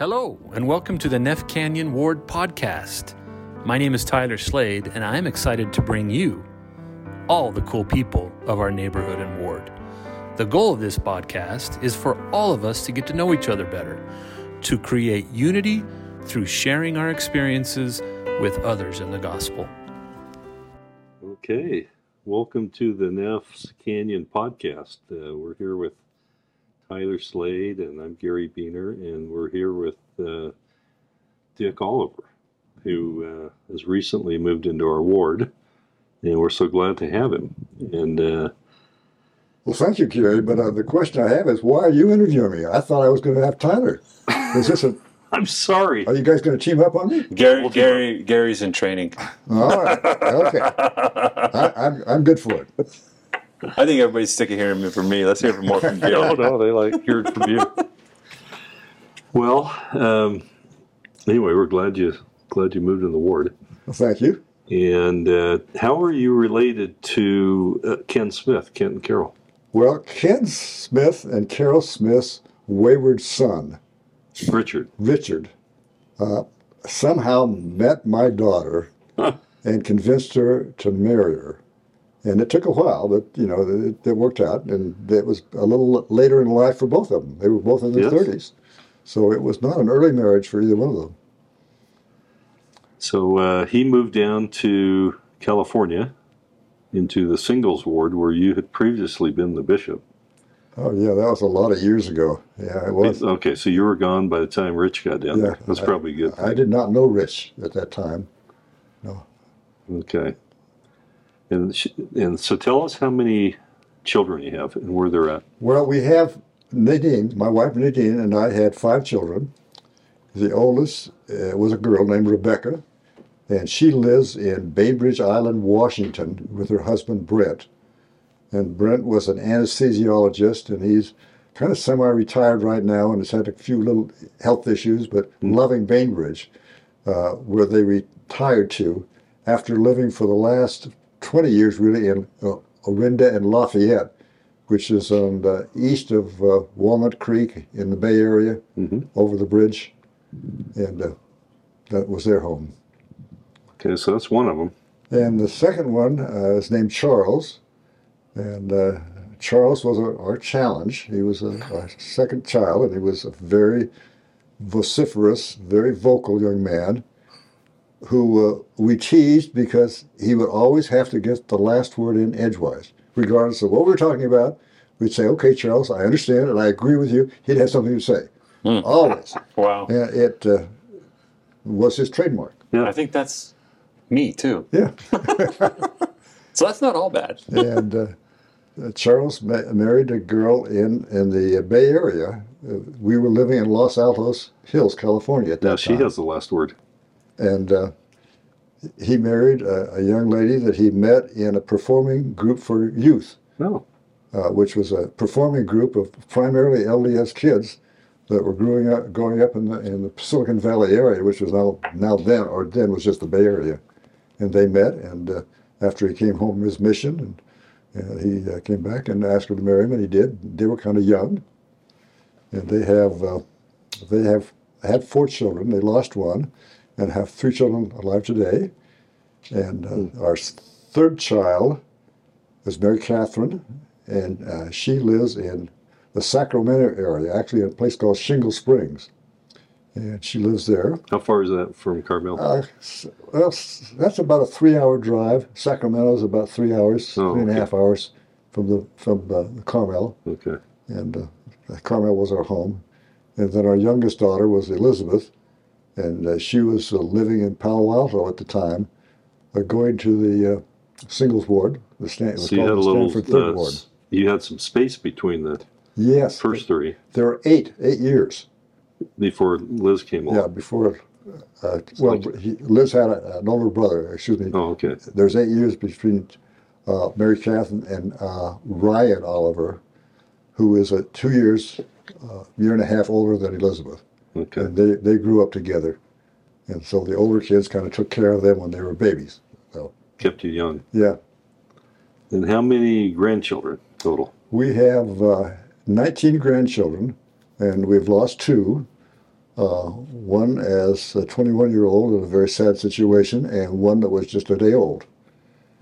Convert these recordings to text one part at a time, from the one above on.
Hello, and welcome to the Neff Canyon Ward podcast. My name is Tyler Slade, and I'm excited to bring you all the cool people of our neighborhood and ward. The goal of this podcast is for all of us to get to know each other better, to create unity through sharing our experiences with others in the gospel. Okay, welcome to the Neff's Canyon podcast. Uh, we're here with Tyler Slade, and I'm Gary Beener, and we're here with uh, Dick Oliver, who uh, has recently moved into our ward, and we're so glad to have him. And uh, Well, thank you, Gary. But uh, the question I have is, why are you interviewing me? I thought I was going to have Tyler. Is this a? I'm sorry. Are you guys going to team up on me? Gary, Gary, Gary's in training. All right. Okay. I, I'm I'm good for it. I think everybody's sick of hearing me from me. Let's hear from more from no, Gary. no, they like hearing from you. Well, um, anyway, we're glad you glad you moved in the ward. Well, thank you. And uh, how are you related to uh, Ken Smith, Ken and Carol? Well, Ken Smith and Carol Smith's wayward son, Richard. Richard, uh, somehow met my daughter Huh. and convinced her to marry her. And it took a while, but you know, it, it worked out, and it was a little later in life for both of them. They were both in their Yes. thirties, so it was not an early marriage for either one of them. So uh, he moved down to California into the singles ward where you had previously been the bishop. Oh yeah, that was a lot of years ago. Yeah, it was. Okay, so you were gone by the time Rich got down Yeah, there. That's I- probably good. I did not know Rich at that time. No. Okay. And and so tell us how many children you have and where they're at. Well, we have Nadine, my wife Nadine, and I had five children. The oldest uh, was a girl named Rebecca, and she lives in Bainbridge Island, Washington, with her husband Brent. And Brent was an anesthesiologist, and he's kind of semi-retired right now, and has had a few little health issues, but loving Bainbridge, uh, where they retired to after living for the last 20 years, really, in uh, Orinda and Lafayette which is on the east of uh, Walnut Creek in the Bay Area, Mhm. over the bridge, and uh, that was their home. Okay, so that's one of them. And the second one uh, is named Charles, and uh, Charles was our, our challenge. He was a, our second child, and he was a very vociferous, very vocal young man who uh, we teased because he would always have to get the last word in edgewise, regardless of what we were talking about. We'd say, "Okay, Charles, I understand and I agree with you." He'd have something to say, always. Wow. And it uh, was his trademark. Yeah, I think that's me too. Yeah. So that's not all bad. and uh, uh, Charles ma- married a girl in in the Bay Area. Uh, we were living in Los Altos Hills, California at that Now she time. has the last word. And uh, he married a, a young lady that he met in a performing group for youth, No. uh, which was a performing group of primarily LDS kids that were growing up, growing up in the in the Silicon Valley area, which was now now then or then was just the Bay Area, and they met. And uh, after he came home from his mission, and, and he uh, came back and asked her to marry him, and he did. They were kind of young, and they have uh, they have had four children. They lost one, and have three children alive today. And uh, our third child is Mary Catherine, and uh, she lives in the Sacramento area, actually in a place called Shingle Springs. And she lives there. How far is that from Carmel? Uh, well, that's about a three-hour drive. Sacramento is about three hours, Oh, three and a half hours from the from uh, Carmel, okay. and uh, Carmel was our home. And then our youngest daughter was Elizabeth, and uh, she was uh, living in Palo Alto at the time, uh, going to the uh, singles ward. The Stan- So you had a little. Stanford Third uh, Ward. you had some space between the Yes, first three there were eight eight years. before Liz came along. Yeah, before. Uh, well, he, Liz had a, an older brother. Excuse me. Oh, okay. There's eight years between uh, Mary Catherine and uh, Ryan Oliver, who is a two years, uh, year and a half older than Elizabeth, Okay. and they they grew up together, and so the older kids kind of took care of them when they were babies. So Kept you young. yeah, And how many grandchildren total? we have uh, 19 grandchildren, and we've lost two. Uh, one as a 21 year old in a very sad situation, and one that was just a day old.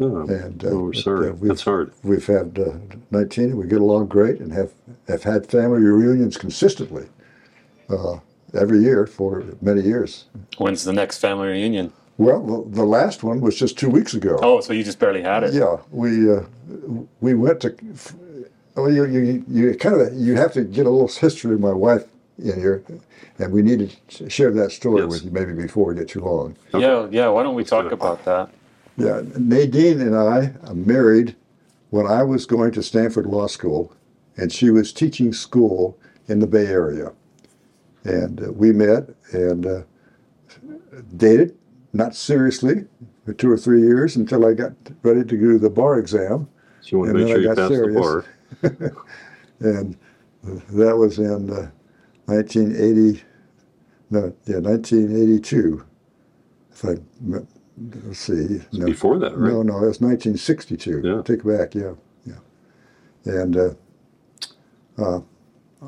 Oh, And uh, oh, sorry. uh, we've- That's hard. We've had uh, 19, and we get along great, and have have had family reunions consistently uh, every year for many years. When's the next family reunion? Well, the, the last one was just two weeks ago. Oh, so you just barely had it. Yeah, we uh, we went to. Well, you, you you kind of you have to get a little history of my wife in here, and we need to share that story Yes. with you maybe before we get too long. Yeah, yeah. Why don't we talk do about that? Yeah, Nadine and I married when I was going to Stanford Law School, and she was teaching school in the Bay Area, and uh, we met and uh, dated, not seriously, for two or three years until I got ready to do the bar exam. So you want to And make then sure I you got pass the serious. bar. and that was in uh, 1980 no yeah 1982 if I, let's see no, Before that, right? no no it was 1962 Yeah. take it back yeah yeah and uh, uh,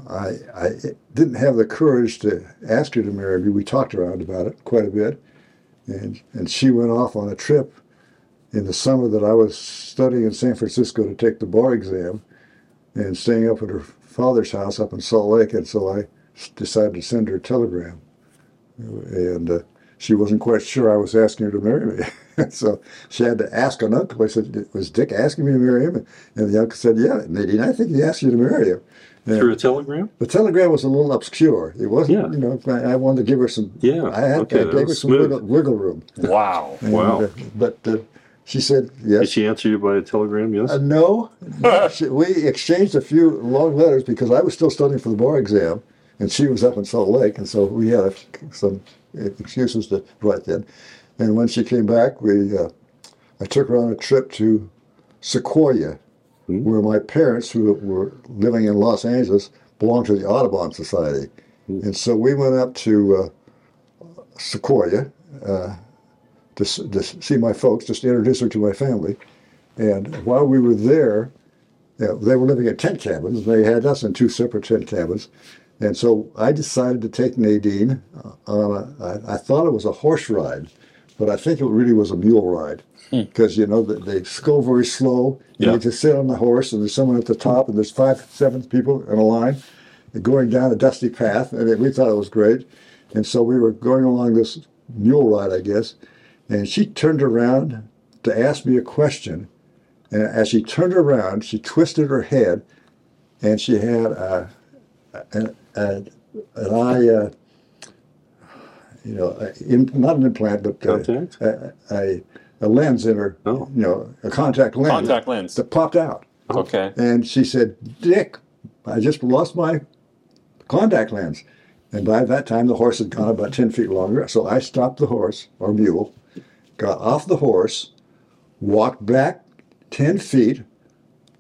I, I didn't have the courage to ask her to marry me we talked around about it quite a bit and and she went off on a trip in the summer that I was studying in San Francisco to take the bar exam and staying up at her father's house up in Salt Lake. And so I decided to send her a telegram. And uh, she wasn't quite sure I was asking her to marry me. so she had to ask an uncle. I said, Was Dick asking me to marry him? And the uncle said, Yeah, Nadine, I think he asked you to marry him. And Through a telegram? the telegram was a little obscure. It wasn't, Yeah. you know, I, I wanted to give her some, Yeah, I, had, okay, I that gave her some wiggle, wiggle room. Wow. And, Wow. uh, but uh, she said, Yes. Did she answer you by a telegram? Yes. Uh, no, She- we exchanged a few long letters because I was still studying for the bar exam, and she was up in Salt Lake, and so we had some excuses to write then. And when she came back, we uh, I took her on a trip to Sequoia, Hmm. where my parents, who were living in Los Angeles, belonged to the Audubon Society, Hmm. and so we went up to uh, Sequoia. Uh, to, to see my folks, just to introduce her to my family. And while we were there, you know, they were living in tent cabins. They had us in two separate tent cabins. And so I decided to take Nadine uh, on a, I, I thought it was a horse ride, but I think it really was a mule ride. Because, you know, they, go very slow. And Yeah. You just sit on the horse, and there's someone at the top, and there's five, seven people in a line going down a dusty path. And we thought it was great. And so we were going along this mule ride, I guess. And she turned around to ask me a question. And as she turned around, she twisted her head, and she had a, an, a, an eye, uh, you know, a, in, not an implant, but uh, Contact? a, a, a lens in her, Oh. you know, a contact lens Contact lens. that popped out. Okay. And she said, Dick, I just lost my contact lens. And by that time, the horse had gone about 10 feet longer. So I stopped the horse, or mule, got off the horse, walked back 10 feet,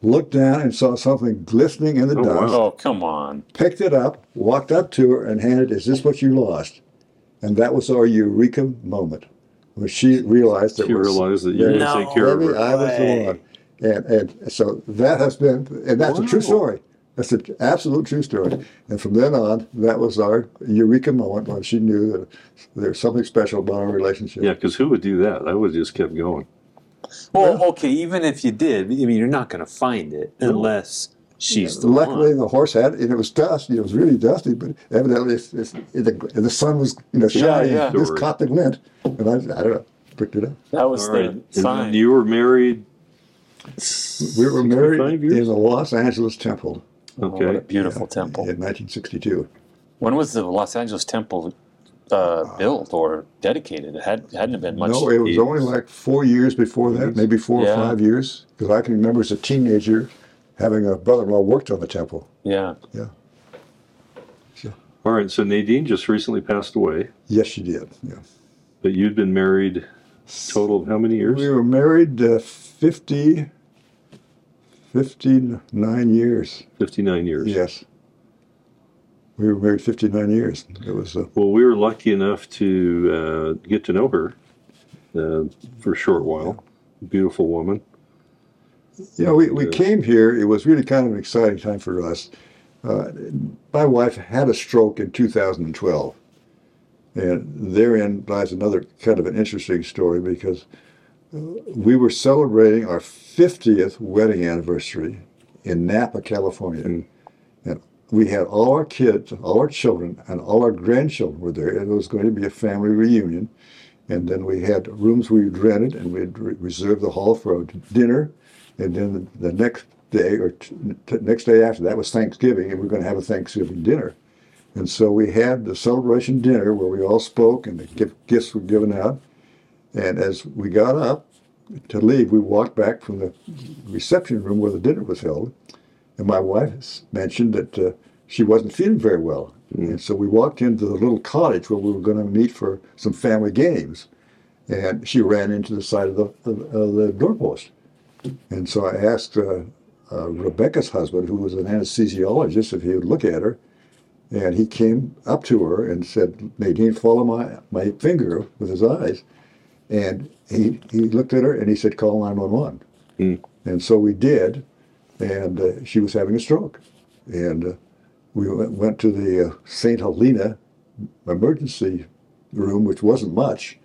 looked down and saw something glistening in the Oh, dust, wow. Oh, come on. picked it up, walked up to her, and handed, Is this what you lost? And that was our eureka moment when she realized that She was- realized that you were going to No take care of Maybe her. I was the one. And, and so that has been, and that's a true story. That's an absolute true story. And from then on, that was our eureka moment when she knew that there's something special about our relationship. Yeah, because who would do that? I would have just kept going. Well, okay, even if you did, I mean, you're not going to find it unless she's the Luckily, one. the horse had, and it was dusty. It was really dusty, but evidently, it's, it's, it, the, the sun was, you know, shining. yeah. This caught the glint, and I, I don't know, picked it up. That was All right. the And then sign. you were married. We were married in the Los Angeles Temple Oh, what a Okay. beautiful temple. in 1962. When was the Los Angeles temple uh, built or dedicated? It had, hadn't been much. No, it was only like four years before that, maybe four Yeah. or five years. Because I can remember as a teenager having a brother-in-law worked on the temple. Yeah. Yeah. All right. So Nadine just recently passed away, Yes, she did. Yeah. but you'd been married total of how many years? We were married uh, 50, 59 years. 59 years. Yes. We were married 59 years. It was, uh, Well, we were lucky enough to uh, get to know her uh, for a short while. Beautiful woman. You know, we, we came here. It was really kind of an exciting time for us. Uh, my wife had a stroke in 2012. And therein lies another kind of an interesting story because uh, we were celebrating our 50th wedding anniversary in Napa, California. Mm. And we had all our kids, all our children, and all our grandchildren were there. It was going to be a family reunion. And then we had rooms we rented, and we had re- reserved the hall for a dinner. And then the, the next day, or t- t- next day after that, was Thanksgiving, and we were going to have a Thanksgiving dinner. And so we had the celebration dinner where we all spoke and the gift, gifts were given out. And as we got up to leave, we walked back from the reception room where the dinner was held. And my wife mentioned that uh, she wasn't feeling very well. And so we walked into the little cottage where we were going to meet for some family games. And she ran into the side of the, of, of the doorpost. And so I asked uh, uh, Rebecca's husband, who was an anesthesiologist, if he would look at her. And he came up to her and said, Nadine, follow my, my finger with his eyes. And he, he looked at her and he said, call 911. Mm. And so we did. And uh, she was having a stroke. And uh, we went, went to the uh, St. Helena emergency room, which wasn't much.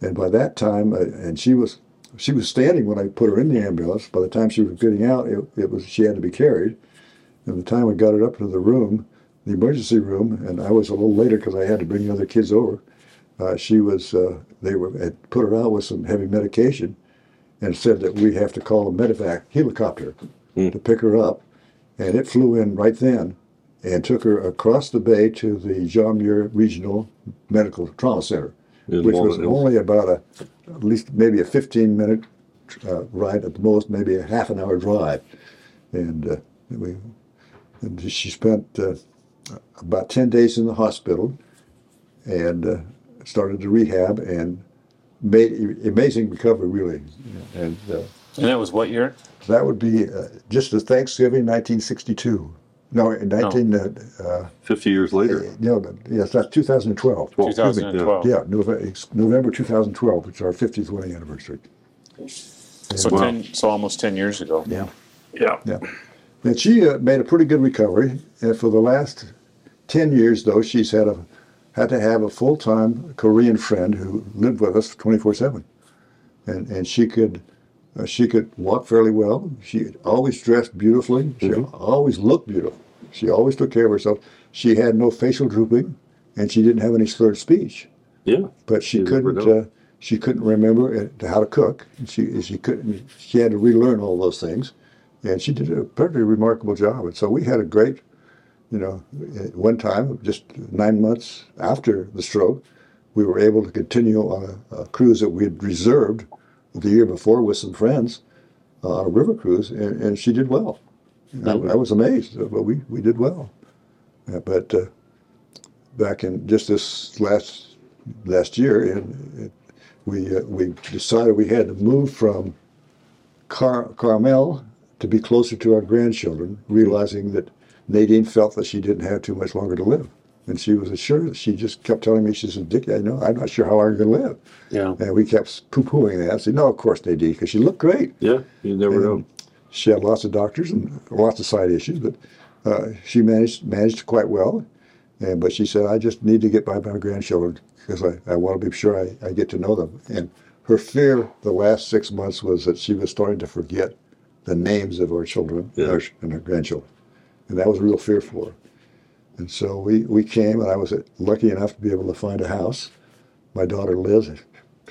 And by that time, uh, and she was she was standing when I put her in the ambulance. By the time she was getting out, it, it was she had to be carried. And the time we got her up to the room, the emergency room, and I was a little later because I had to bring the other kids over. Uh, she was uh, they were had put her out with some heavy medication, and said that we have to call a medevac helicopter to pick her up, and it flew in right then, and took her across the bay to the John Muir Regional Medical Trauma Center, which was only about a at least maybe a 15 minute uh, ride at the most, maybe a half an hour drive, and uh, we and she spent uh, about 10 days in the hospital and uh, started to rehab and made amazing recovery really. And uh, And that was what year? that would be uh, just as Thanksgiving 1962 no in 19 uh, uh, 50 years later. no yes that's 2012 Well, excuse me, 2012. yeah November, November 2012 which is our 50th wedding anniversary So Wow. ten, so almost ten years ago. yeah Yeah. Yeah. And she uh, made a pretty good recovery. And for the last 10 years, though, she's had a had to have a full-time Korean friend who lived with us 24/7. And and she could uh, she could walk fairly well. She always dressed beautifully. She always looked beautiful. She always took care of herself. She had no facial drooping, and she didn't have any slurred speech. Yeah. But she never couldn't. Uh, she couldn't remember uh, how to cook. She she couldn't. She had to relearn all those things, and she did a pretty remarkable job. And so we had a great, you know, at one time just nine months after the stroke, we were able to continue on a, a cruise that we had reserved the year before with some friends uh, on a river cruise, and, and she did well. I, I was amazed, uh, but we we did well. Uh, but uh, back in just this last last year, and we uh, we decided we had to move from Car- Carmel to be closer to our grandchildren, realizing that Nadine felt that she didn't have too much longer to live. And she was assured, she just kept telling me, she said, Dick, I know, I'm not sure how long you're going to live. Yeah. And we kept poo pooing that. I said, No, of course, Nadine, because she looked great. Yeah. You never know. She had lots of doctors and lots of side issues, but uh, she managed managed quite well. And but she said, I just need to get by my grandchildren because I, I want to be sure I, I get to know them. And her fear the last six months was that she was starting to forget the names of our children Yeah. and, our, and our grandchildren. And that was a real fear for her. And so we, we came, and I was lucky enough to be able to find a house. My daughter Liz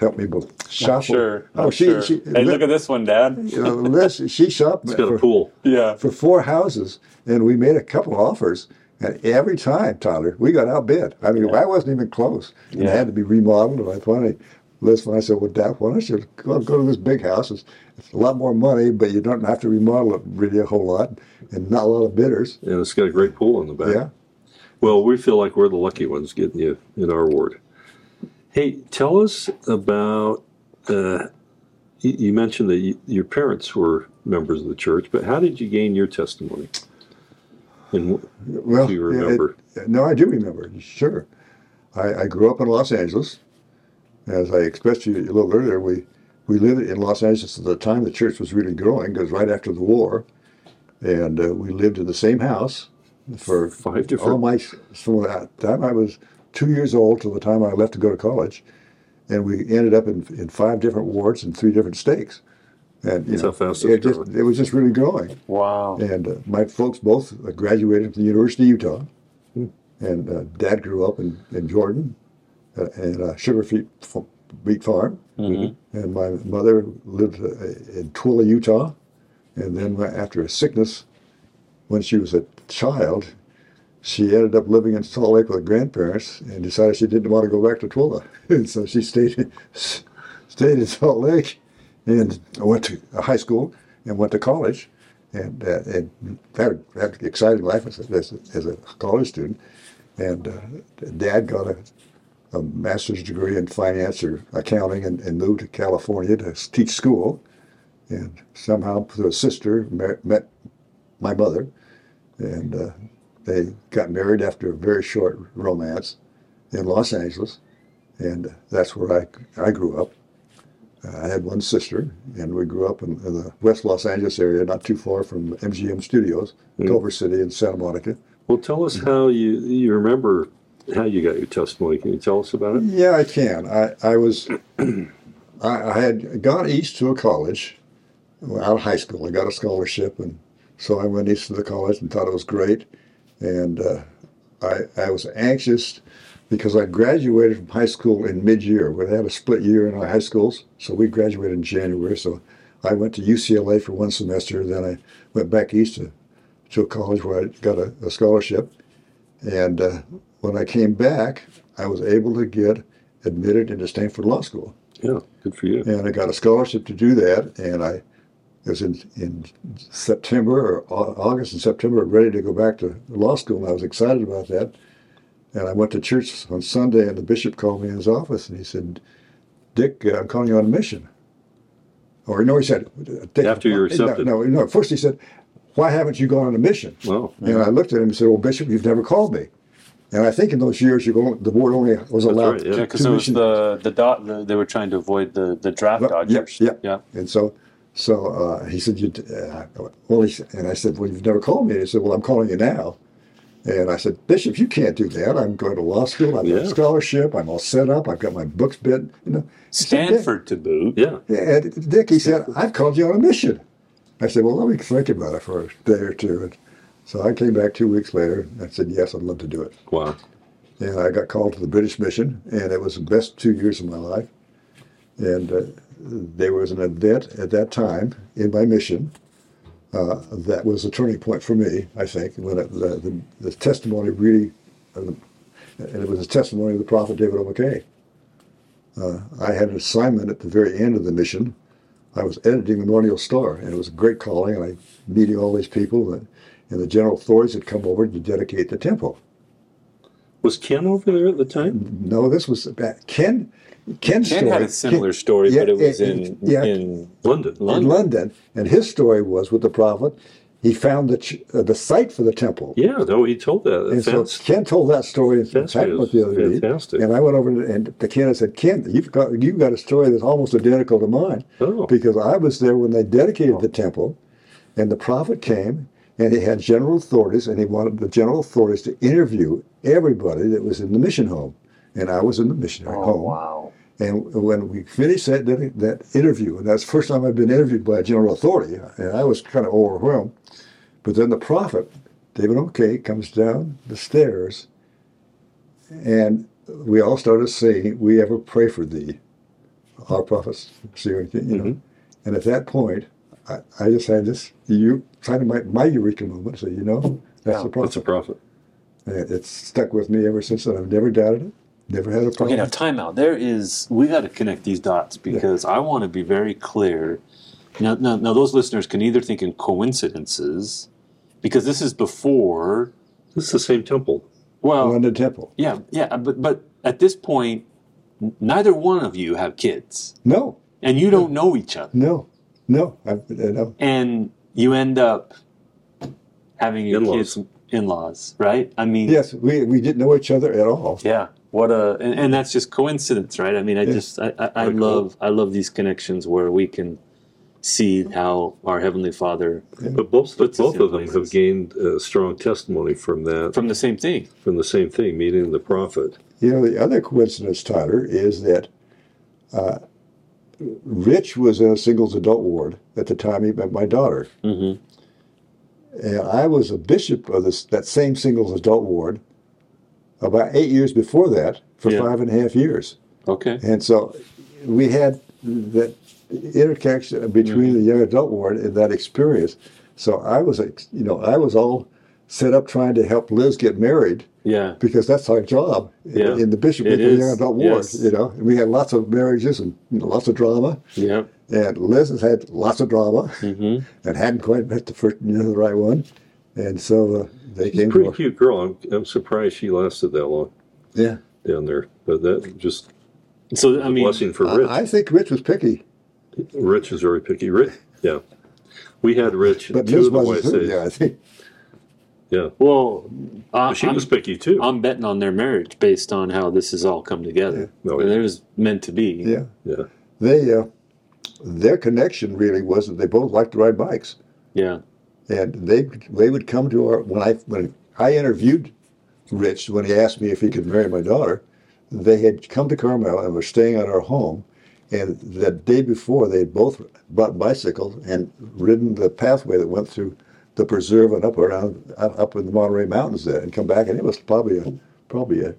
helped me with shop. Sure. Oh, I'm she, sure. she hey, look at this one, Dad. you know, Liz, she shopped It's got for, a pool. Yeah. for four houses, and we made a couple offers. And every time, Tyler, we got outbid. I mean, I wasn't even close. And It had to be remodeled. And I finally, Liz, when I said, "Well, Dad, why don't you go, go to this big house? It's, it's a lot more money, but you don't have to remodel it really a whole lot, and not a lot of bidders." And it's got a great pool in the back. Yeah. Well, we feel like we're the lucky ones getting you in our ward. Hey, tell us about. Uh, you, you mentioned that you, your parents were members of the church, but how did you gain your testimony? And Well, do you yeah, it- remember? no, I do remember. Sure, I, I grew up in Los Angeles. As I expressed to you a little earlier, we we lived in Los Angeles at the time the church was really growing, because right after the war, and uh, we lived in the same house for Five different- all my from that time I was two years old till the time I left to go to college, and we ended up in, in five different wards and three different stakes. And you That's know, how fast it, it's just, it was just really growing. Wow. And uh, my folks both uh, graduated from the University of Utah, Hmm. and uh, Dad grew up in, in Jordan, uh, in uh, Sugar Beet F- Beet Farm, Mhm. and my mother lived uh, in Tooele, Utah, and then after a sickness, when she was a child, she ended up living in Salt Lake with her grandparents and decided she didn't want to go back to Tooele, and so she stayed stayed in Salt Lake, and went to high school and went to college, and uh, and had, had an exciting life as a, as a, as a college student, and uh, Dad got a, a master's degree in finance or accounting and, and moved to California to teach school, and somehow through a sister met, met my mother, and uh, they got married after a very short romance in Los Angeles, and that's where I I grew up. Uh, I had one sister, and we grew up in, in the West Los Angeles area, not too far from MGM Studios, Mm. Culver City, and Santa Monica. Well, tell us how you you remember how you got your testimony. Can you tell us about it? Yeah, I can. I, I was, I, I had gone east to a college out of high school. I got a scholarship, and so I went east to the college and thought it was great. And uh, I, I was anxious because I graduated from high school in mid-year. We had a split year in our high schools, so we graduated in January. So I went to UCLA for one semester, then I went back east to, to a college where I got a, a scholarship. And uh, when I came back, I was able to get admitted into Stanford Law School. Yeah, good for you. And I got a scholarship to do that. And I was in, in September or August and September ready to go back to law school. And I was excited about that. And I went to church on Sunday, and the bishop called me in his office, and he said, "Dick, uh, I'm calling you on a mission." Or no, he said, Dick, After you were no, accepted. No, no. First he said, "Why haven't you gone on a mission?" Wow. And I looked at him and said, "Well, Bishop, you've never called me." And I think in those years, you go, the board only was allowed right, yeah. Yeah, two because it was missionaries. the the dot. The, they were trying to avoid the the draft Well, yeah, dodgers. yeah. yeah. And so, so uh, he said, you, uh, well, he, said- and I said, well, you've never called me. And he said, well, I'm calling you now. And I said, Bishop, you can't do that. I'm going to law school. I've got a scholarship. I'm all set up. I've got my books bid. You know, He said, Stanford to boot. Yeah. Yeah, and Dick, he said, I've called you on a mission. I said, well, let me think about it for a day or two. And so I came back two weeks later. and I said, yes, I'd love to do it. Wow. And I got called to the British mission, and it was the best two years of my life. And uh, there was an event at that time in my mission uh, that was a turning point for me, I think, when it, the, the, the testimony really, uh, and it was a testimony of the prophet David O. McKay. Uh, I had an assignment at the very end of the mission. I was editing the Millennial Star, and it was a great calling, and I meeting all these people, and, and the general authorities had come over to dedicate the temple. Was Ken over there at the time? No, this was back. Ken. Ken's Ken story. had a similar Ken- story, yeah, but it was it- in yeah. in London. in London. London, and his story was with the prophet. He found the ch- uh, the site for the temple, Yeah, no, he told that. and so Ken told that story in that's Sacrament the other day. And I went over to, and to Ken and said, "Ken, you've got you've got a story that's almost identical to mine, Oh. because I was there when they dedicated the temple, and the prophet came." And he had general authorities, and he wanted the general authorities to interview everybody that was in the mission home. And I was in the missionary Oh home. wow. And when we finished that that interview, and that's the first time I've been interviewed by a general authority, and I was kind of overwhelmed. But then the prophet, David O. McKay, comes down the stairs, and we all started saying, "We ever pray for thee," our prophets, see, you know. Mm-hmm. And at that point, I, I just had this you kind of my, my eureka moment. So you know, that's Yeah, the That's a prophet. prophet. And it's stuck with me ever since. And I've never doubted it. Never had a problem. Okay, problem. now timeout. There is we got to connect these dots because I want to be very clear. Now, now, now, those listeners can either think in coincidences, because this is before. This is the same temple. Well, the Temple. yeah, yeah, but but at this point, neither one of you have kids, No, and you don't know each other, no, no. I, I no. and you end up having your In-laws. kids in-laws, right? I mean, Yes, we, we didn't know each other at all. Yeah. What a and, and that's just coincidence, right? I mean, I Yeah. just I, I, I Very cool. love I love these connections where we can see how our heavenly Father But both Puts both of them have gained uh, strong testimony from that, from the same thing. from the same thing, meeting the prophet. You know, the other coincidence, Tyler, is that uh, Rich was in a singles adult ward at the time he met my daughter. hmm And I was a bishop of this that same singles adult ward about eight years before that for Yeah. five and a half years. Okay. And so we had that interconnection between the young adult ward and that experience. So I was, you know, I was all set up trying to help Liz get married Yeah. because that's our job in- Yeah, in the bishop it in the young is, yes. You know, and we had lots of marriages and you know, lots of drama. Yeah. And Liz has had lots of drama hmm and hadn't quite met the first, you know, the right one. And so uh, they She's a came pretty to cute girl. I'm, I'm surprised she lasted that long Yeah. down there. But that just So I mean, blessing for Rich. I, I think Rich was picky, Rich is very picky. Rich, yeah. We had Rich but two Liz of the wasn't too. Yeah, I think. Yeah. well, I, But she I'm, was picky too. I'm betting on their marriage based on how this has all come together. No, It was meant to be. Yeah. yeah. They, uh, their connection really was that they both liked to ride bikes. Yeah. and they they would come to our when I when I interviewed Rich when he asked me if he could marry my daughter, they had come to Carmel and were staying at our home, and the day before they had both bought bicycles and ridden the pathway that went through the preserve and up around up in the Monterey Mountains there and come back and it was probably a probably a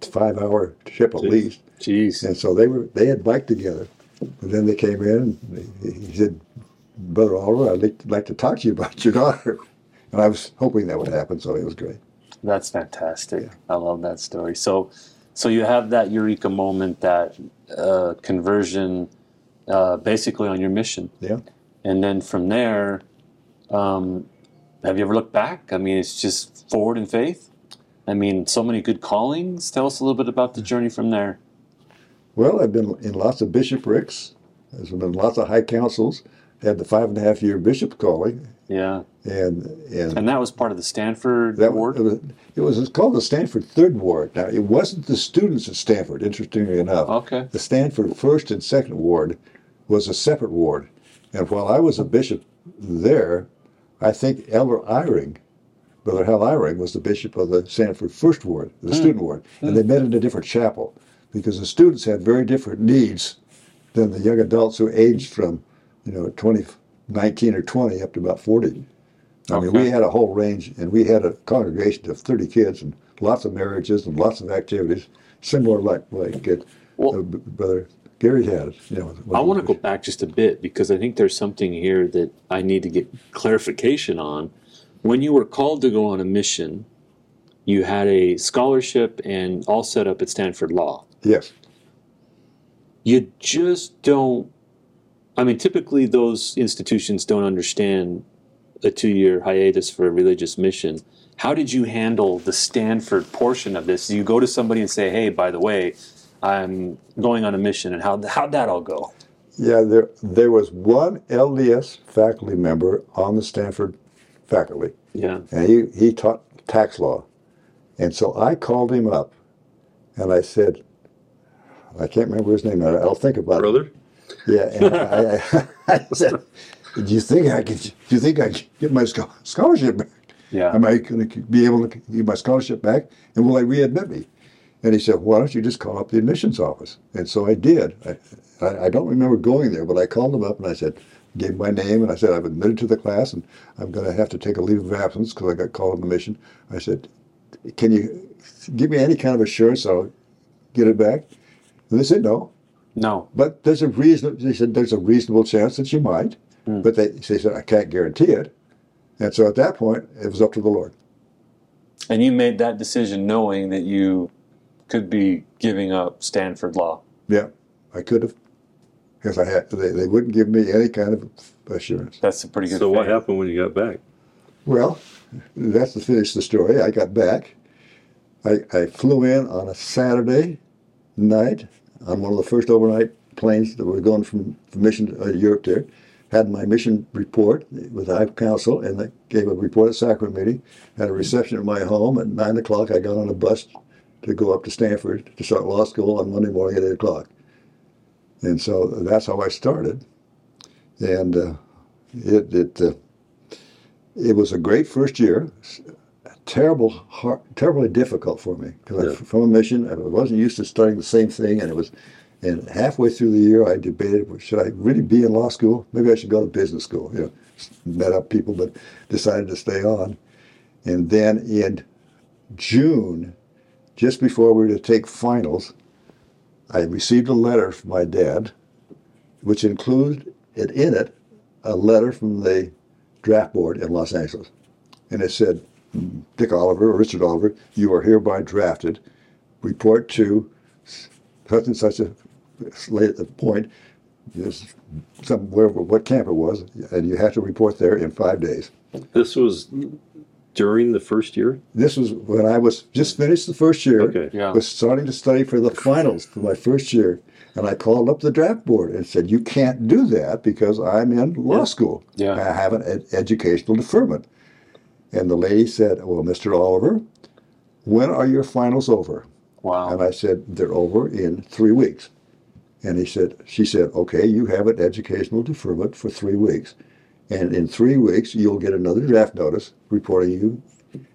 five hour trip at Jeez. least. Jeez. And so they were they had biked together. And then they came in and he, said, Brother Oliver, I'd like, like to talk to you about your daughter. And I was hoping that would happen, so it was great. That's fantastic. I love that story. So, so you have that eureka moment, that uh, conversion, uh, basically on your mission, Yeah. and then from there, um, have you ever looked back? I mean, it's just forward in faith. I mean, so many good callings. Tell us a little bit about the journey from there. Well, I've been in lots of bishoprics. There's been in lots of high councils. Had the five and a half year bishop calling, Yeah, and and, and that was part of the Stanford that ward. it was it was called the Stanford Third Ward. Now it wasn't the students at Stanford. Interestingly enough, Okay. the Stanford First and Second Ward was a separate ward. And while I was a bishop there, I think Elder Eyring, Brother Hal Eyring, was the bishop of the Stanford First Ward, the student ward. And they met in a different chapel because the students had very different needs than the young adults who aged from, you know, 20, 19 or 20 up to about 40. I mean, we had a whole range, and we had a congregation of 30 kids and lots of marriages and lots of activities, similar like like it, Well- uh, Brother Gary had. You know, I want to go back just a bit because I think there's something here that I need to get clarification on. When you were called to go on a mission, you had a scholarship and all set up at Stanford Law. Yes, You just don't. I mean, typically those institutions don't understand a two-year hiatus for a religious mission. How did you handle the Stanford portion of this? Do you go to somebody and say, "Hey, by the way, I'm going on a mission," and how how'd that all go? yeah. There there was one LDS faculty member on the Stanford faculty, Yeah. and he he taught tax law, and so I called him up, and I said, I can't remember his name. I- I'll think about it. Brother? Yeah, and I, I, I said, "Do you think I could? Do you think I could get my scholarship back? Yeah. Am I going to be able to get my scholarship back? And will they readmit me?" And he said, "Why don't you just call up the admissions office?" And so I did. I, I, I don't remember going there, but I called them up and I said, gave my name and I said I've admitted to the class and I'm going to have to take a leave of absence because I got called on the mission. I said, "Can you give me any kind of assurance I'll get it back?" And they said, "No." No. But there's a reason. They said there's a reasonable chance that you might, hmm. but they, they said I can't guarantee it. And so at that point, it was up to the Lord. And you made that decision knowing that you could be giving up Stanford Law. Yeah, I could have, because I had they, they wouldn't give me any kind of assurance. That's a pretty good. So what happened when you got back? Well, that's to finish the story. I got back. I, I flew in on a Saturday night on one of the first overnight planes that were going from, from mission to uh, Europe there. Had my mission report with the High Council and I gave a report at sacrament meeting. Had a reception at my home at 9 o'clock. I got on a bus to go up to Stanford to start law school on Monday morning at 8 o'clock. And so that's how I started. and uh, it it uh, it was a great first year. Terrible, hard, terribly difficult for me because Yeah. from a mission, I wasn't used to studying the same thing, and it was. And halfway through the year, I debated: should I really be in law school? Maybe I should go to business school. You know, met up people, but decided to stay on. And then in June, just before we were to take finals, I received a letter from my dad, which included in it a letter from the draft board in Los Angeles. And it said, Dick Oliver or Richard Oliver, you are hereby drafted. Report to such and such a point, there's some wherever what camp it was, and you have to report there in five days. This was during the first year? This was when I was just finished the first year. Okay. Yeah. Was starting to study for the finals for my first year, and I called up the draft board and said, "You can't do that because I'm in law Yeah. school. Yeah. I have an ed- educational deferment." And the lady said, "Well, Mr. Oliver, when are your finals over?" Wow. And I said, "They're over in three weeks." And he said, "She said, okay, you have an educational deferment for three weeks, and in three weeks you'll get another draft notice reporting you."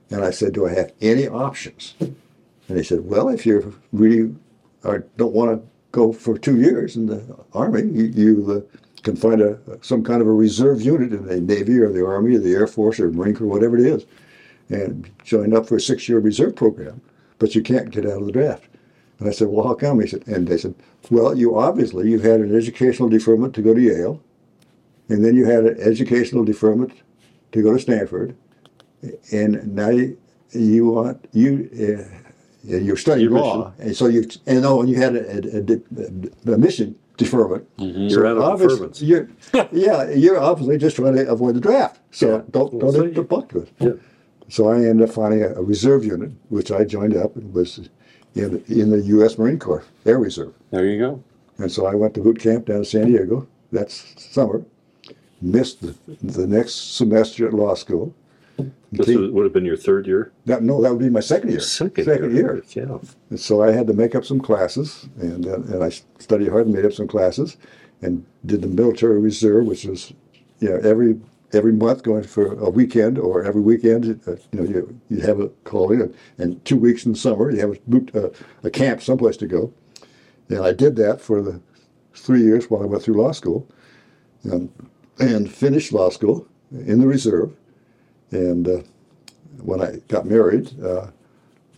And I said, "Do I have any options?" And he said, "Well, if you really are, don't want to go for two years in the army, you, you uh, can find a some kind of a reserve unit in the Navy or the Army or the Air Force or Marine Corps, whatever it is, and join up for a six-year reserve program. But you can't get out of the draft." And I said, "Well, how come?" He said, and they said, "Well, you obviously you had an educational deferment to go to Yale, and then you had an educational deferment to go to Stanford, and now you, you want you uh, you're studying Your law, and so you and oh, and you had a, a, a, a mission deferment. You're out of deferments. You're, yeah, you're obviously just trying to avoid the draft. So Yeah. don't Well, don't so hit the you- buck to it. Yeah. So I ended up finding a, a reserve unit, which I joined up and was in in the U.S. Marine Corps Air Reserve. There you go. And so I went to boot camp down in San Diego that summer. Missed the, the next semester at law school. This Came- would have been your third year? that, no, that would be my second year. Second, year. Yeah. And so I had to make up some classes, and uh, and I studied hard and made up some classes, and did the military reserve, which was, you know, every every month going for a weekend or every weekend, uh, you know, you you have a calling, and, and two weeks in the summer you have a, boot, uh, a camp someplace to go, and I did that for the three years while I went through law school, and and finished law school in the reserve, and uh, when I got married. Uh,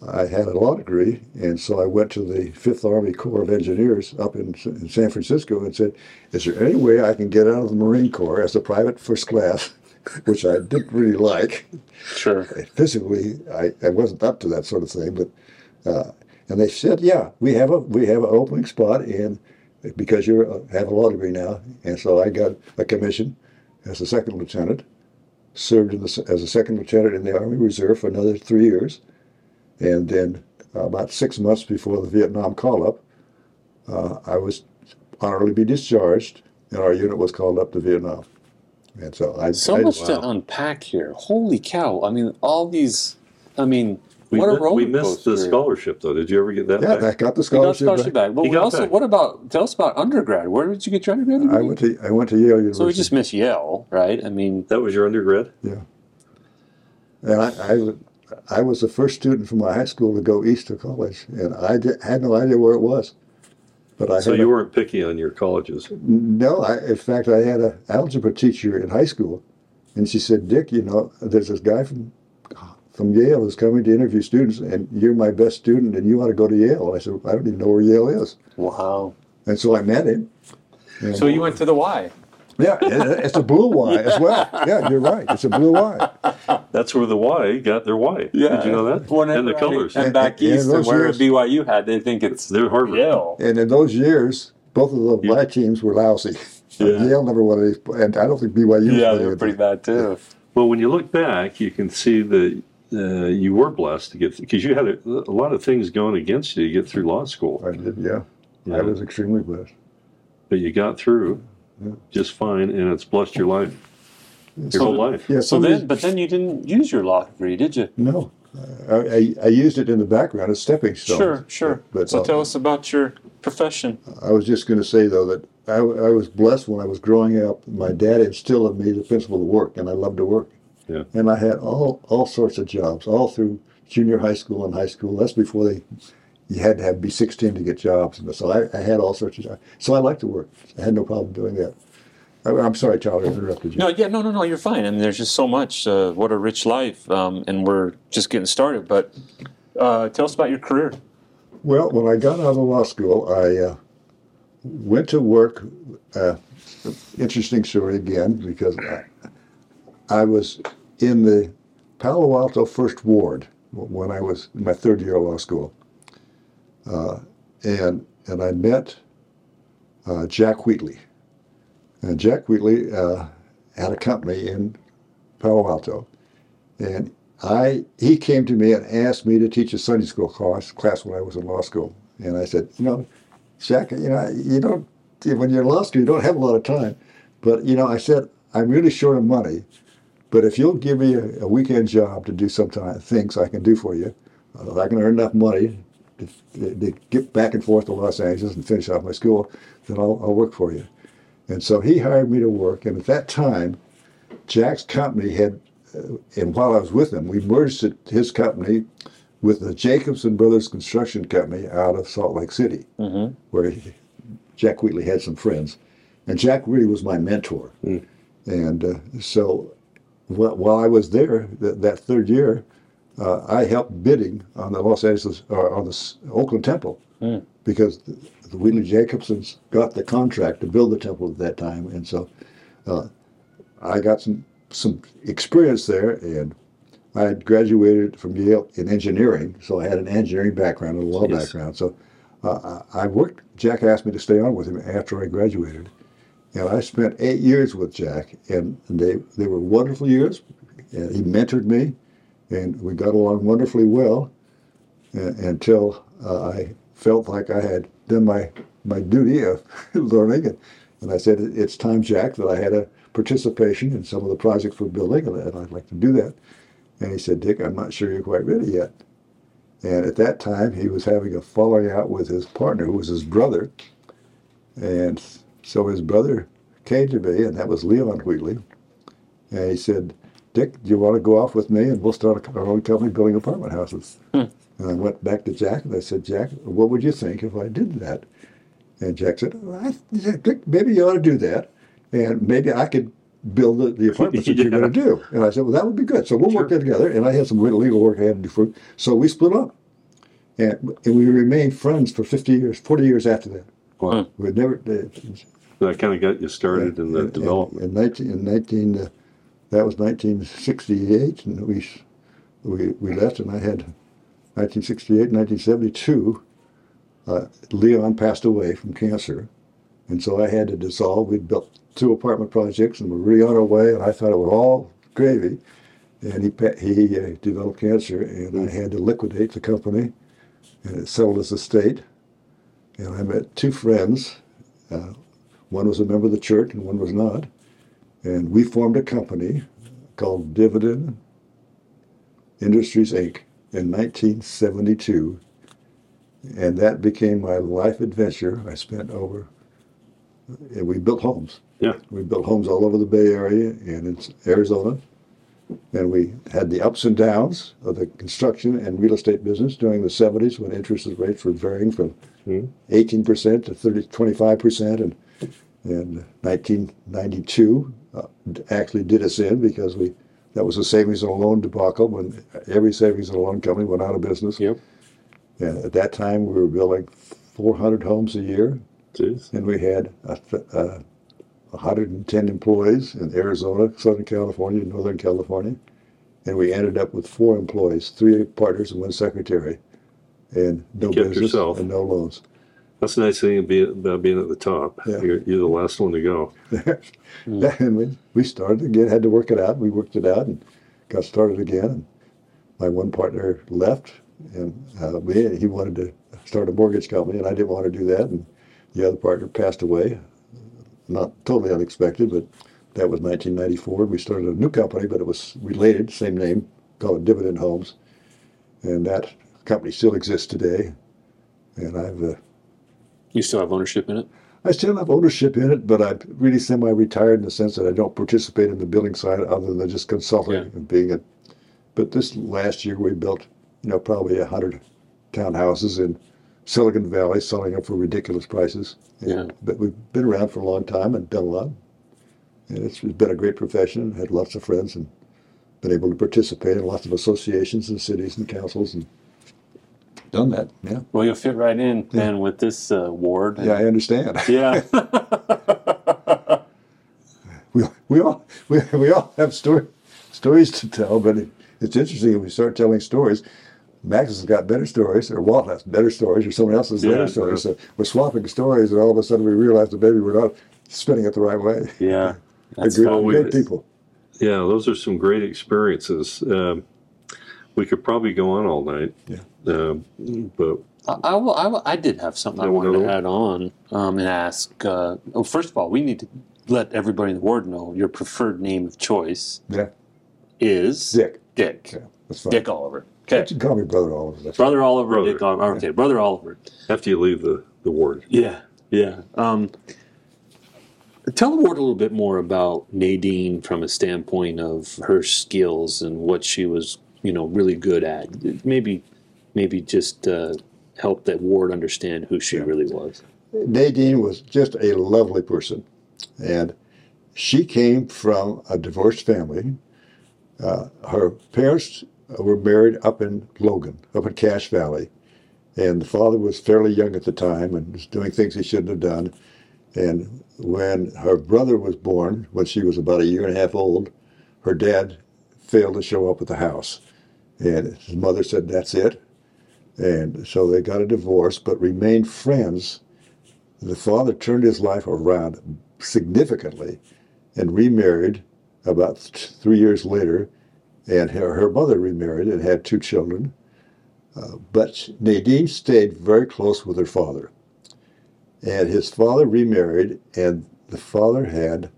I had a law degree, and so I went to the Fifth Army Corps of Engineers up in, in San Francisco and said, "Is there any way I can get out of the Marine Corps as a private first class?" Which I didn't really like. Sure. Physically, I, I wasn't up to that sort of thing, but uh, and they said, "Yeah, we have a we have an opening spot in because you have a law degree now." And so I got a commission as a second lieutenant, served in the, as a second lieutenant in the Army Reserve for another three years. And then about six months before the Vietnam call up, uh, I was honorably be discharged, and our unit was called up to Vietnam. And so I. So I, much wow. to unpack here. Holy cow! I mean, all these. I mean, We, what a mi- roller we missed the scholarship, though. Did you ever get that Yeah, back? I got the You got scholarship. scholarship back. back. But You we got it also. back. What about? Tell us about undergrad. Where did you get your undergrad degree? I went to I went to Yale University. so we just missed Yale, right? I mean, That was your undergrad? Yeah. And I, I, was- I was the first student from my high school to go east to college, and I did, had no idea where it was. But I So you a- weren't picky on your colleges. no. I, in fact, I had an algebra teacher in high school, and she said, "Dick, you know, there's this guy from from Yale is coming to interview students, and you're my best student, and you want to go to Yale." I said, "I don't even know where Yale is," wow. and so I met him. And- So you went to the Y. yeah, it's a blue Y as well. Yeah, you're right. It's a blue Y. That's where the Y got their Y. Yeah. Did you know that? and the colors. And back And- and east, and those where years- BYU had, they think it's They're Harvard. Yale. And in those years, both of the Yeah. Y teams were lousy. Yeah. Yale never won any, and I don't think BYU. Yeah, played they were pretty bad too. Well, when you look back, you can see that uh, you were blessed to get because you had a, a lot of things going against you to get through law school, I did, yeah. I was extremely blessed. but you got through Yeah. just fine, and it's blessed your life, your So- whole life. Yeah, So some then, but then you didn't use your law degree, did you? no, I, I, I used it in the background as stepping stone. Sure, sure. But so uh, tell us about your profession. I was just going to say though that I, I was blessed when I was growing up. My dad instilled in me the principle of work, and I loved to work. Yeah. And I had all all sorts of jobs, all through junior high school and high school. That's before they you had to have be 16 to get jobs. And so I, I had all sorts of jobs. So I liked to work. I had no problem doing that. I, I'm sorry, Charlie, I interrupted you. No, yeah, no, no, no. You're fine. I mean, there's just so much. Uh, what a rich life, um, and we're just getting started. But uh, tell us about your career. Well, when I got out of law school, I uh, went to work. Uh, interesting story again, because I, I was in the Palo Alto First Ward when I was in my third year of law school, uh, and and I met uh, Jack Wheatley, and Jack Wheatley uh, had a company in Palo Alto, and I he came to me and asked me to teach a Sunday school class class when I was in law school, and I said, you know, Jack, you know, you don't when you're in law school, you don't have a lot of time, but you know, I said I'm really short of money, but if you'll give me a, a weekend job to do some time, things I can do for you, uh, I can earn enough money to, to get back and forth to Los Angeles and finish off my school, then I'll, I'll work for you. And so he hired me to work, and at that time, Jack's company had uh, and while I was with him, we merged it- his company with the Jacobson Brothers Construction Company out of Salt Lake City, Mm-hmm. where he, Jack Wheatley had some friends. And Jack really was my mentor. And uh, so while I was there, th- that third year, uh, I helped bidding on the Los Angeles, or on the Oakland Temple, Mm. because the, the Wheatley Jacobsons got the contract to build the temple at that time. And so uh, I got some some experience there, and I had graduated from Yale in engineering, so I had an engineering background and a law background. So uh, I worked. Jack asked me to stay on with him after I graduated, and I spent eight years with Jack, and they they were wonderful years. And he mentored me, and we got along wonderfully well uh, until uh, I felt like I had done my my duty of learning, and, and I said, "It's time, Jack, that I had a participation in some of the projects we're building, and I'd like to do that." And he said, "Dick, I'm not sure you're quite ready yet." And at that time, he was having a falling out with his partner, who was his brother, and so his brother came to me, and that was Leon Wheatley, and he said, "Dick, do you want to go off with me, and we'll start our own company building apartment houses?" Hmm. And I went back to Jack and I said, Jack, what would you think if I did that? And Jack said, well, Dick, maybe you ought to do that. And maybe I could build the, the apartments that you're going to do. And I said, well, that would be good. So we'll work Sure. that together. And I had some legal work I had to do for So we split up. And, and we remained friends for 50 years, 40 years after that. Wow. We never, uh, That kind of got you started in the development. In 19, in 19 uh, that was 1968, and we, we, we left, and I had 1968, 1972, uh, Leon passed away from cancer. And so I had to dissolve. We'd built two apartment projects and we're really on our way, and I thought it was all gravy. And he, he uh, developed cancer, and I had to liquidate the company, and it settled his estate. And I met two friends. Uh, one was a member of the church, and one was not. And we formed a company called Dividend Industries Inc. in 1972. And that became my life adventure. I spent over, and we built homes. Yeah. We built homes all over the Bay Area and in Arizona. And we had the ups and downs of the construction and real estate business during the 70s when interest rates were varying from Hmm. 18% to 30, 25%. And, and 1992 uh, actually did us in because we that was a savings and a loan debacle when every savings and a loan company went out of business. Yep. And at that time, we were building 400 homes a year, Jeez. and we had a, uh, 110 employees in Arizona, Southern California, Northern California, and we ended up with four employees, three partners and one secretary, and no kept business yourself. and no loans. That's the nice thing about being at the top. Yeah. You're, you're the last one to go. and we, we started again, had to work it out. We worked it out and got started again. And my one partner left, and uh, we, he wanted to start a mortgage company, and I didn't want to do that. And the other partner passed away, not totally unexpected, but that was 1994. We started a new company, but it was related, same name, called Dividend Homes, and that company still exists today. And I've uh, You still have ownership in it? I still have ownership in it, but I'm really semi-retired in the sense that I don't participate in the building side other than just consulting Yeah. and being a. But this last year we built, you know, probably a hundred townhouses in Silicon Valley, selling them for ridiculous prices. And- Yeah. But we've been around for a long time and done a lot. And it's been a great profession. Had lots of friends and been able to participate in lots of associations and cities and councils and done that. Yeah. Well, you'll fit right in, Ben, with this uh, ward. Yeah, I understand. Yeah. we, we all we, we all have story, stories to tell, but it, it's interesting if we start telling stories. Max has got better stories, or Walt has better stories, or someone else has Yeah, better stories. So we're swapping stories, and all of a sudden we realize that maybe we're not spinning it the right way. yeah. That's Great, fun. great people. Yeah, those are some great experiences. Um, we could probably go on all night. Yeah. Um, but I, I, I, I did have something I wanted to add on um, and ask. Uh, oh, first of all, we need to let everybody in the ward know your preferred name of choice Yeah, is Dick. Dick. Yeah, that's fine. Dick Oliver. Okay. can call me brother Oliver. That's Brother Oliver, Brother. Dick Oliver. Okay, Brother Oliver. after you leave the, the ward, Yeah, yeah. Um, tell the ward a little bit more about Nadine from a standpoint of her skills and what she was, you know, really good at. Maybe, maybe just uh, help that ward understand who she really was. Nadine was just a lovely person, and she came from a divorced family. Uh, her parents were married up in Logan, up in Cache Valley, and the father was fairly young at the time and was doing things he shouldn't have done. And when her brother was born, when she was about a year and a half old, her dad failed to show up at the house, and his mother said, "That's it." And so they got a divorce, but remained friends the father turned his life around significantly and remarried about th- three years later. And her, her mother remarried and had two children. Uh, but Nadine stayed very close with her father. And his father remarried, and the father had,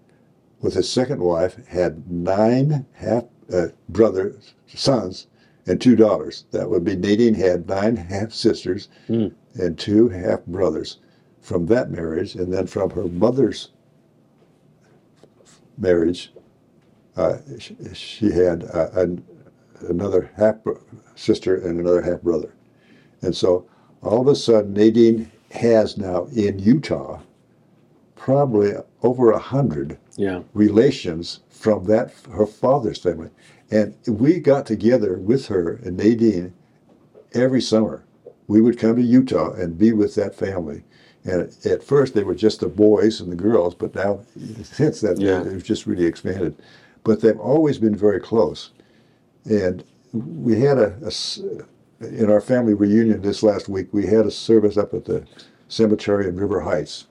with his second wife, had nine half uh, brother sons and two daughters. That would be Nadine had nine half sisters Hmm. and two half brothers from that marriage, and then from her mother's marriage, uh, she, she had uh, an, another half sister and another half brother. And so all of a sudden, Nadine has now in Utah probably over a hundred Yeah. relations from that her father's family, and we got together with her and Nadine every summer. We would come to Utah and be with that family. And at first they were just the boys and the girls, but now since then Yeah. they've just really expanded. But they've always been very close. And we had a in our family reunion this last week. We had a service up at the cemetery in River Heights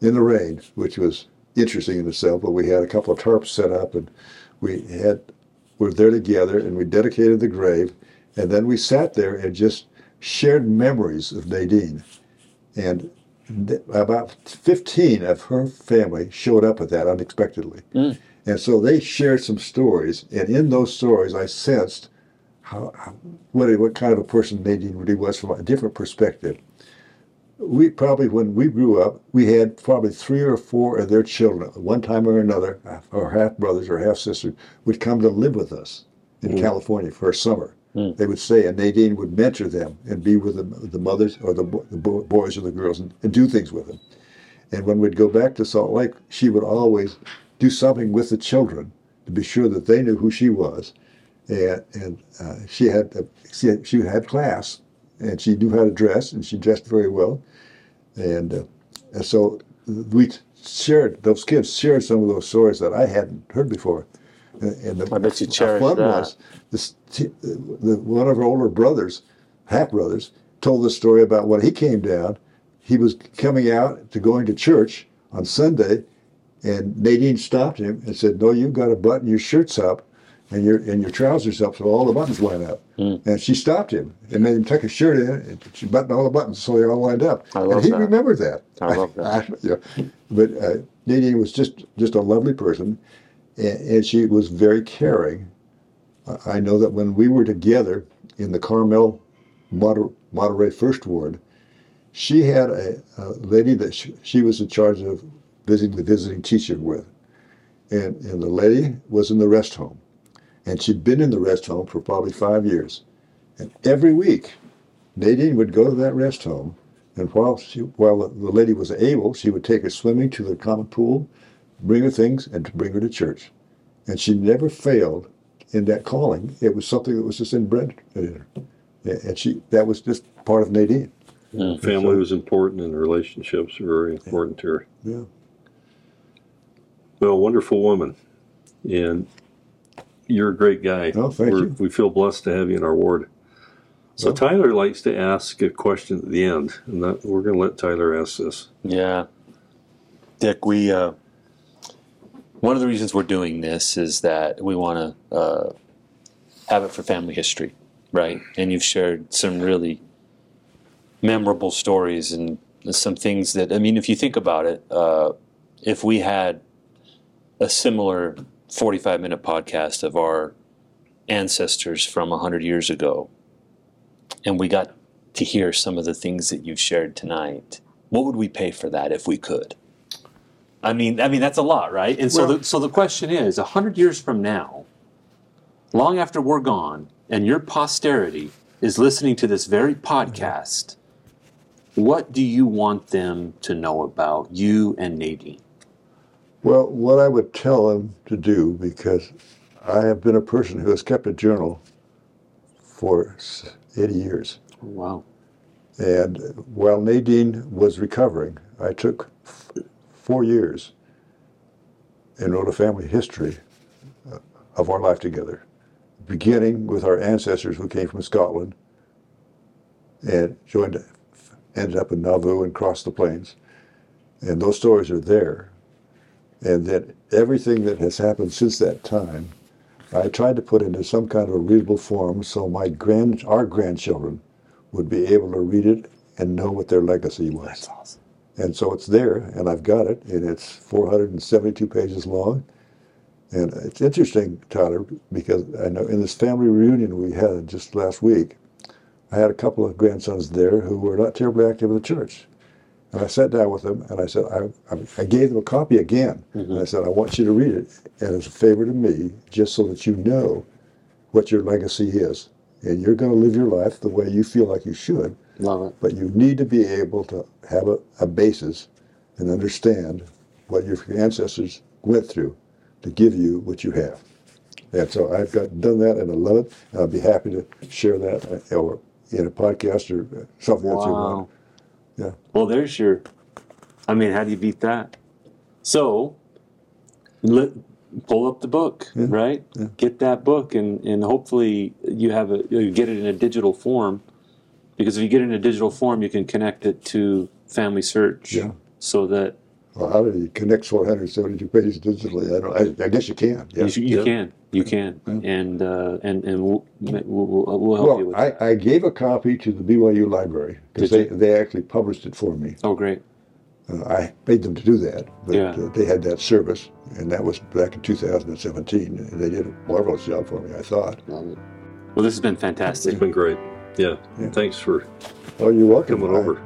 in the rain, which was interesting in itself. But we had a couple of tarps set up, and we had were there together, and we dedicated the grave, and then we sat there and just shared memories of Nadine, and th- about 15 of her family showed up at that unexpectedly. Mm. And so they shared some stories, and in those stories, I sensed how, how what, what kind of a person Nadine really was from a different perspective. We probably, when we grew up, we had probably three or four of their children, one time or another, or half brothers or half sisters, would come to live with us in California for a summer. They would stay, and Nadine would mentor them and be with the, the mothers or the, the boys or the girls and, and do things with them. And when we'd go back to Salt Lake, she would always do something with the children to be sure that they knew who she was. And, and uh, she had uh, she had, she had class, and she knew how to dress, and she dressed very well. And, uh, and so we shared those kids shared some of those stories that I hadn't heard before. And, and the, I bet you fun that. was this, the, one of our older brothers, half brothers, told the story about when he came down. He was coming out to going to church on Sunday, and Nadine stopped him and said, "No, you've got to button your shirts up and your and your trousers up so all the buttons line up." Hmm. And she stopped him and made him tuck his shirt in, and she buttoned all the buttons so they all lined up. I love and he that. remembered that. I love that. yeah. But uh, Nadine was just just a lovely person, and, and she was very caring. I- I know that when we were together in the Carmel Moder- Monterey First Ward, she had a, a lady that she, she was in charge of visiting the visiting teacher with, and and the lady was in the rest home, and she'd been in the rest home for probably five years, and every week, Nadine would go to that rest home, and while she while the, the lady was able, she would take her swimming to the common pool, bring her things, and to bring her to church, and she never failed in that calling. It was something that was just inbred in her, and she that was just part of Nadine. Mm-hmm. Family was important and relationships were very important to her. Yeah. Well, wonderful woman. And you're a great guy. Oh, thank We're- you. We feel blessed to have you in our ward. So Tyler likes to ask a question at the end, and that, we're going to let Tyler ask this. Yeah. Dick, we uh, one of the reasons we're doing this is that we want to uh, have it for family history, right? And you've shared some really memorable stories and some things that I mean, if you think about it, uh, if we had a similar forty-five minute podcast of our ancestors from hundred years ago, and we got to hear some of the things that you've shared tonight, what would we pay for that if we could? I mean, I mean that's a lot, right? And so, Well- the, so the question is, a hundred years from now, long after we're gone, and your posterity is listening to this very podcast, what do you want them to know about you and Nadine? Well, what I would tell them to do, because I have been a person who has kept a journal for 80 years. Oh, wow. And while Nadine was recovering, I took f- four years and wrote a family history uh, of our life together, beginning with our ancestors who came from Scotland and joined, ended up in Nauvoo and crossed the plains. And those stories are there. And that everything that has happened since that time, I tried to put into some kind of a readable form so my grand, our grandchildren would be able to read it and know what their legacy was. That's awesome. And so it's there, and I've got it, and it's 472 pages long. And it's interesting, Tyler, because I know in this family reunion we had just last week, I had a couple of grandsons there who were not terribly active in the church. And I sat down with them and I said, I, I, I gave them a copy again. And I said, I want you to read it. And as a favor to me, just so that you know what your legacy is. And you're going to live your life the way you feel like you should. Love it. But you need to be able to have a, a basis and understand what your ancestors went through to give you what you have. And so I've got done that and I love it. And I'll be happy to share that uh, or in a podcast or something that you want. Yeah. Well, there's your. I mean, how do you beat that? So, let, pull up the book, Yeah, right? yeah. Get that book, and and hopefully you have a you get it in a digital form, because if you get it in a digital form, you can connect it to Family Search, Yeah. so that Well, how do you connect 472 pages digitally? I, don't, I, I guess you can. Yeah. you, you Yeah. can, you can, Yeah. and uh, and and we'll, we'll, we'll we'll help you with. I, I gave a copy to the BYU library because they, Did they actually published it for me. oh, great. Uh, I paid them to do that, but Yeah. uh, they had that service, and that was back in 2017. And they did a marvelous job for me, I thought. Well, this has been fantastic. It's been great. Yeah. Yeah. Thanks for Oh, you're welcome. coming I- over.